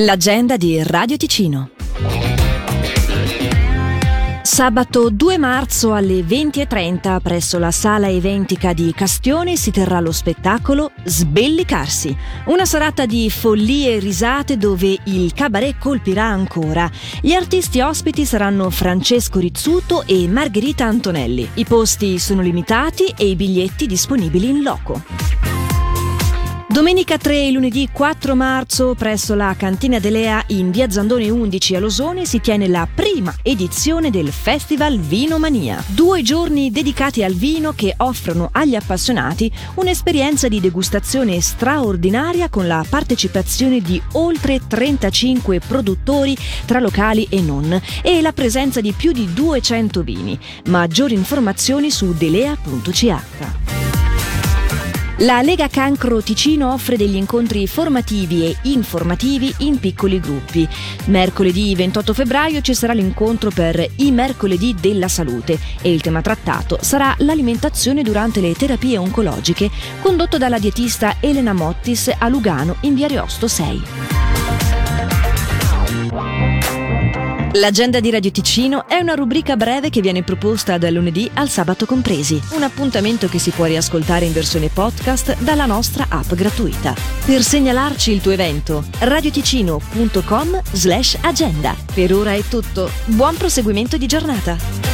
L'agenda di Radio Ticino. Sabato 2 marzo alle 20.30 presso la sala eventica di Castione si terrà lo spettacolo Sbellicarsi, una serata di follie e risate dove il cabaret colpirà ancora. Gli artisti ospiti saranno Francesco Rizzuto e Margherita Antonelli. I posti sono limitati e i biglietti disponibili in loco. Domenica 3 e lunedì 4 marzo presso la Cantina Delea in via Zandone 11 a Losone si tiene la prima edizione del Festival Vino Mania. Due giorni dedicati al vino che offrono agli appassionati un'esperienza di degustazione straordinaria con la partecipazione di oltre 35 produttori tra locali e non e la presenza di più di 200 vini. Maggiori informazioni su delea.ch. La Lega Cancro Ticino offre degli incontri formativi e informativi in piccoli gruppi. Mercoledì 28 febbraio ci sarà l'incontro per i mercoledì della salute e il tema trattato sarà l'alimentazione durante le terapie oncologiche, condotto dalla dietista Elena Mottis a Lugano in via Riosto 6. L'agenda di Radio Ticino è una rubrica breve che viene proposta dal lunedì al sabato compresi. Un appuntamento che si può riascoltare in versione podcast dalla nostra app gratuita. Per segnalarci il tuo evento, radioticino.com slash agenda. Per ora è tutto. Buon proseguimento di giornata.